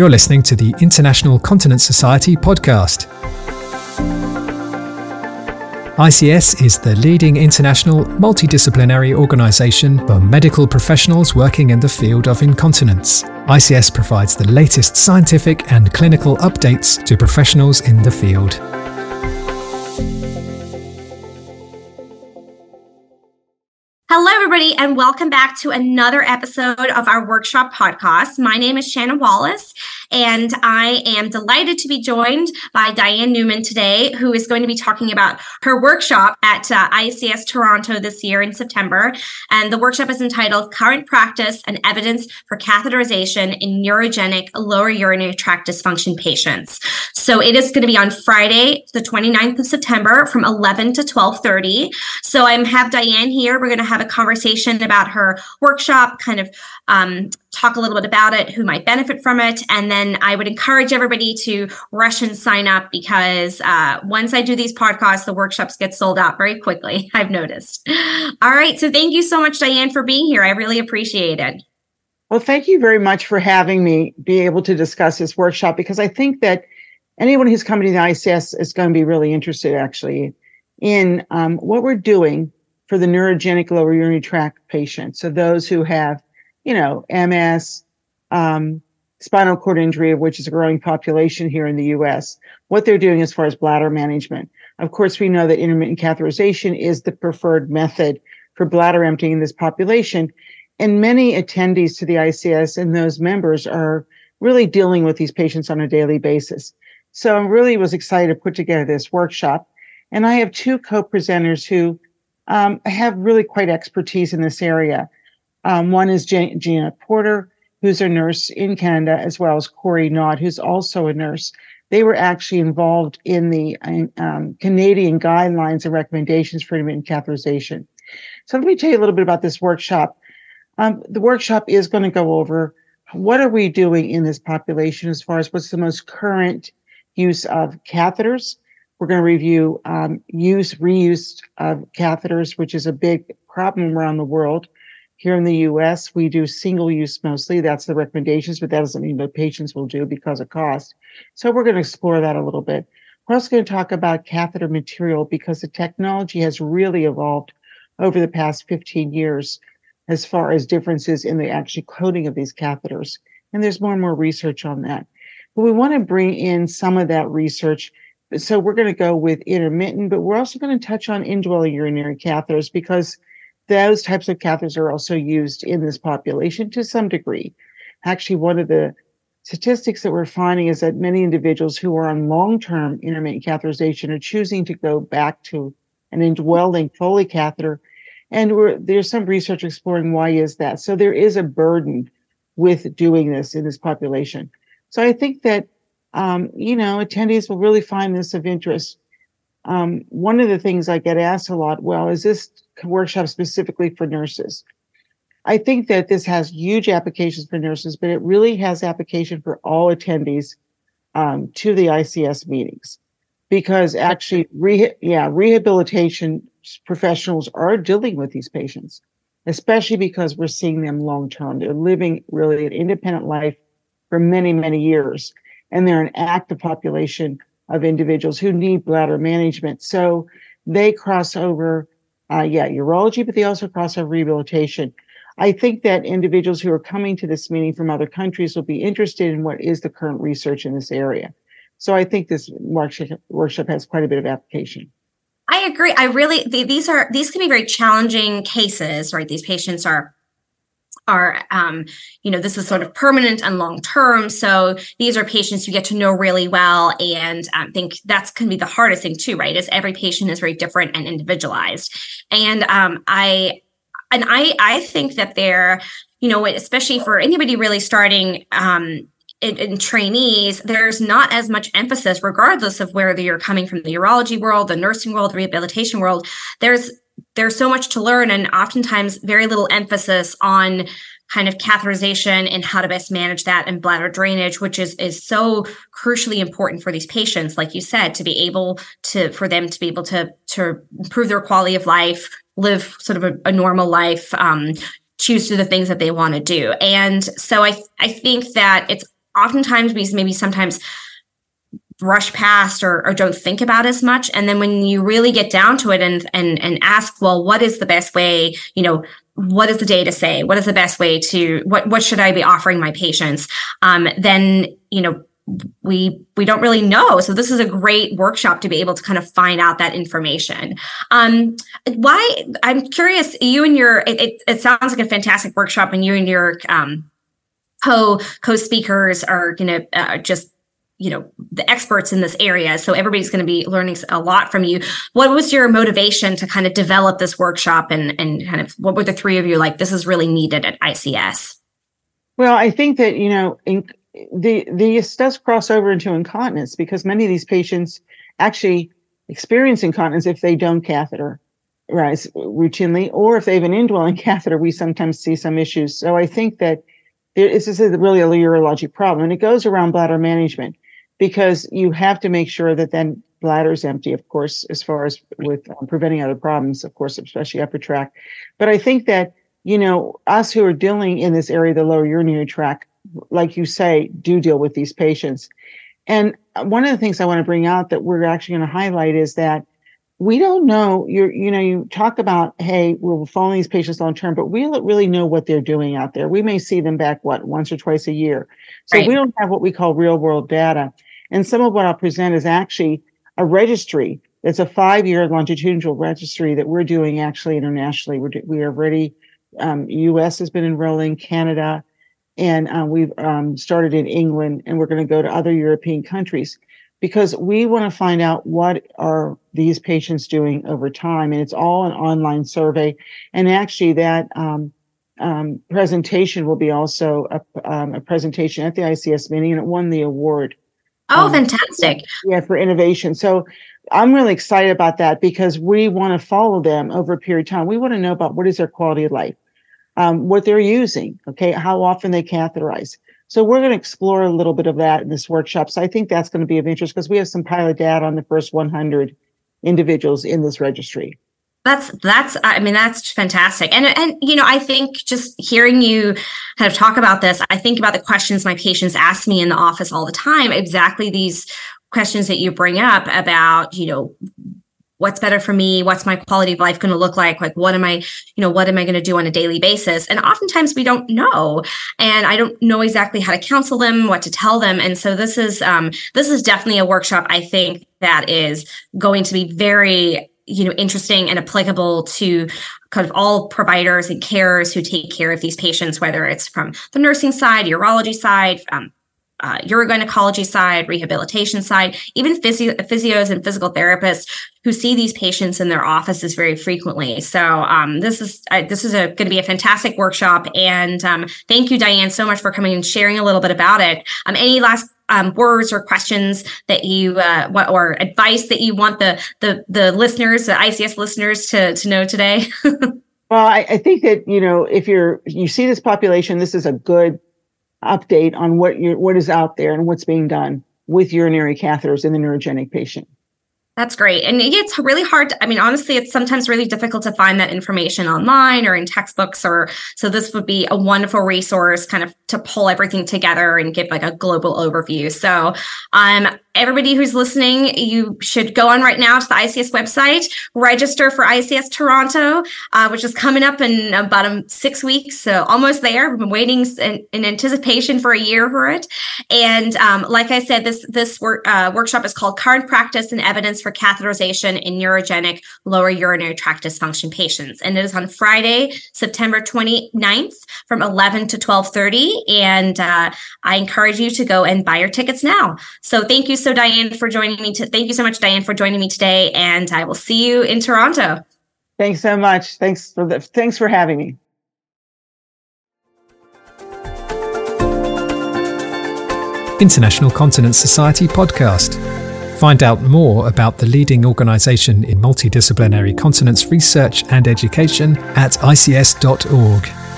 You're listening to the International Continence Society podcast. ICS is the leading international multidisciplinary organization for medical professionals working in the field of incontinence. ICS provides the latest scientific and clinical updates to professionals in the field. Everybody, and welcome back to another episode of our workshop podcast. My name is Shannon Wallace, and I am delighted to be joined by Diane Newman today, who is going to be talking about her workshop at uh, ICS Toronto this year in September. And the workshop is entitled Current Practice and Evidence for Catheterization in Neurogenic Lower Urinary Tract Dysfunction Patients. So it is going to be on Friday, the 29th of September from 11 to 12:30. So I'm have Diane here. We're going to have a conversation about her workshop, kind of um, talk a little bit about it, who might benefit from it. And then I would encourage everybody to rush and sign up because uh, once I do these podcasts, the workshops get sold out very quickly, I've noticed. All right. So thank you so much, Diane, for being here. I really appreciate it. Well, thank you very much for having me be able to discuss this workshop because I think that anyone who's coming to the ICS is going to be really interested actually in um, what we're doing for the neurogenic lower urinary tract patients. So those who have you know, MS, um, spinal cord injury, of which is a growing population here in the US, what they're doing as far as bladder management. Of course, we know that intermittent catheterization is the preferred method for bladder emptying in this population. And many attendees to the ICS and those members are really dealing with these patients on a daily basis. So I really was excited to put together this workshop. And I have two co-presenters who um, have really quite expertise in this area. Um, one is Gina Porter, who's a nurse in Canada, as well as Corey Knott, who's also a nurse. They were actually involved in the um, Canadian guidelines and recommendations for intermittent catheterization. So let me tell you a little bit about this workshop. Um, the workshop is going to go over what are we doing in this population as far as what's the most current use of catheters. We're going to review um, use, reuse of catheters, which is a big problem around the world. Here in the US, we do single use mostly. That's the recommendations, but that doesn't mean that patients will do because of cost. So we're going to explore that a little bit. We're also going to talk about catheter material because the technology has really evolved over the past 15 years as far as differences in the actual coating of these catheters. And there's more and more research on that. But we want to bring in some of that research. So we're going to go with intermittent, but we're also going to touch on indwelling urinary catheters because those types of catheters are also used in this population to some degree. Actually, one of the statistics that we're finding is that many individuals who are on long-term intermittent catheterization are choosing to go back to an indwelling Foley catheter. And there's some research exploring why is that. So there is a burden with doing this in this population. So I think that, um, you know, attendees will really find this of interest. Um, one of the things I get asked a lot, well, is this workshop specifically for nurses? I think that this has huge applications for nurses, but it really has application for all attendees um, to the ICS meetings because actually, yeah, rehabilitation professionals are dealing with these patients, especially because we're seeing them long term. They're living really an independent life for many, many years, and they're an active population of individuals who need bladder management. So they cross over, uh, yeah, urology, but they also cross over rehabilitation. I think that individuals who are coming to this meeting from other countries will be interested in what is the current research in this area. So I think this workshop has quite a bit of application. I agree. I really these are these can be very challenging cases, right? These patients are are um, you know this is sort of permanent and long term so these are patients you get to know really well and i um, think that's can be the hardest thing too right is every patient is very different and individualized and um, i and i i think that they're you know especially for anybody really starting um, in, in, trainees, there's not as much emphasis, regardless of whether you're coming from the urology world, the nursing world, the rehabilitation world. There's there's so much to learn and oftentimes very little emphasis on kind of catheterization and how to best manage that and bladder drainage which is is so crucially important for these patients like you said to be able to for them to be able to to improve their quality of life live sort of a, a normal life um, choose to the things that they want to do. And so i i think that it's oftentimes we maybe sometimes brush past or, or don't think about as much. And then when you really get down to it and and and ask well what is the best way you know what does the data say? What is the best way to what what should i be offering my patients? Um, then you know we we don't really know. So this is a great workshop to be able to kind of find out that information. Um why i'm curious you and your it, it, it sounds like a fantastic workshop and you and your um co co speakers are gonna uh, just you know the experts in this area so everybody's going to be learning a lot from you. What was your motivation to kind of develop this workshop and and kind of what were the three of you like this is really needed at ics well i think that you know in, the this does cross over into incontinence because many of these patients actually experience incontinence if they don't catheter rise routinely or if they have an indwelling catheter we sometimes see some issues. So i think that this is really a urologic problem and it goes around bladder management because you have to make sure that then bladder is empty, of course, as far as with um, preventing other problems, of course, especially upper tract. But I think that, you know, us who are dealing in this area, the lower urinary tract, like you say, do deal with these patients. And one of the things I want to bring out that we're actually going to highlight is that we don't know you're you know you talk about hey we're following these patients long term but we don't really know what they're doing out there we may see them back what once or twice a year so right. we don't have what we call real world data and some of what I'll present is actually a registry. It's a five year longitudinal registry that we're doing actually internationally. We're, we are ready. Um, US has been enrolling, Canada, and uh, we've um, started in England, and we're going to go to other European countries because we want to find out what are these patients doing over time. And it's all an online survey. And actually, that um, um, presentation will be also a, um, a, presentation at the ICS meeting, and it won the award Oh, um, fantastic. Yeah, for innovation. So I'm really excited about that because we want to follow them over a period of time. We want to know about what is their quality of life, um, what they're using, okay, how often they catheterize. So we're going to explore a little bit of that in this workshop. So I think that's going to be of interest because we have some pilot data on the first 100 individuals in this registry. That's that's I mean that's fantastic. And and you know, I think just hearing you kind of talk about this, I think about the questions my patients ask me in the office all the time, exactly these questions that you bring up about, you know, what's better for me? What's my quality of life going to look like? Like what am i you know what am i going to do on a daily basis? And oftentimes we don't know. And i don't know exactly how to counsel them what to tell them. And so this is um, this is definitely a workshop i think that is going to be very you know interesting and applicable to kind of all providers and carers who take care of these patients whether it's from the nursing side urology side um, uh, urogynecology side, rehabilitation side, even physio- physios and physical therapists who see these patients in their offices very frequently. So um, this is uh, this is going to be a fantastic workshop, and um, thank you, Diane, so much for coming and sharing a little bit about it. Um, any last um, words or questions that you uh, or advice that you want the the the listeners, the ICS listeners, to to know today? well, I, I think that you know if you're you see this population, this is a good update on what you what is out there and what's being done with urinary catheters in the neurogenic patient. That's great. And it's really hard. To, I mean, honestly, it's sometimes really difficult to find that information online or in textbooks or so this would be a wonderful resource kind of to pull everything together and give like a global overview. So um everybody who's listening, you should go on right now to the ICS website, register for ICS Toronto, uh, which is coming up in about um, six weeks. So almost there. We've been waiting in, in anticipation for a year for it. And um, like I said, this this uh, workshop is called Current Practice and Evidence for Catheterization in Neurogenic Lower Urinary Tract Dysfunction Patients. And it is on Friday, September 29th from 11 to 1230. And uh, I encourage you to go and buy your tickets now. So thank you so, Diane, for joining me. To, thank you so much, Diane, for joining me today. And I will see you in Toronto. Thanks so much. Thanks for the, thanks for having me. International Continence Society podcast. Find out more about the leading organisation in multidisciplinary continence research and education at ics.org.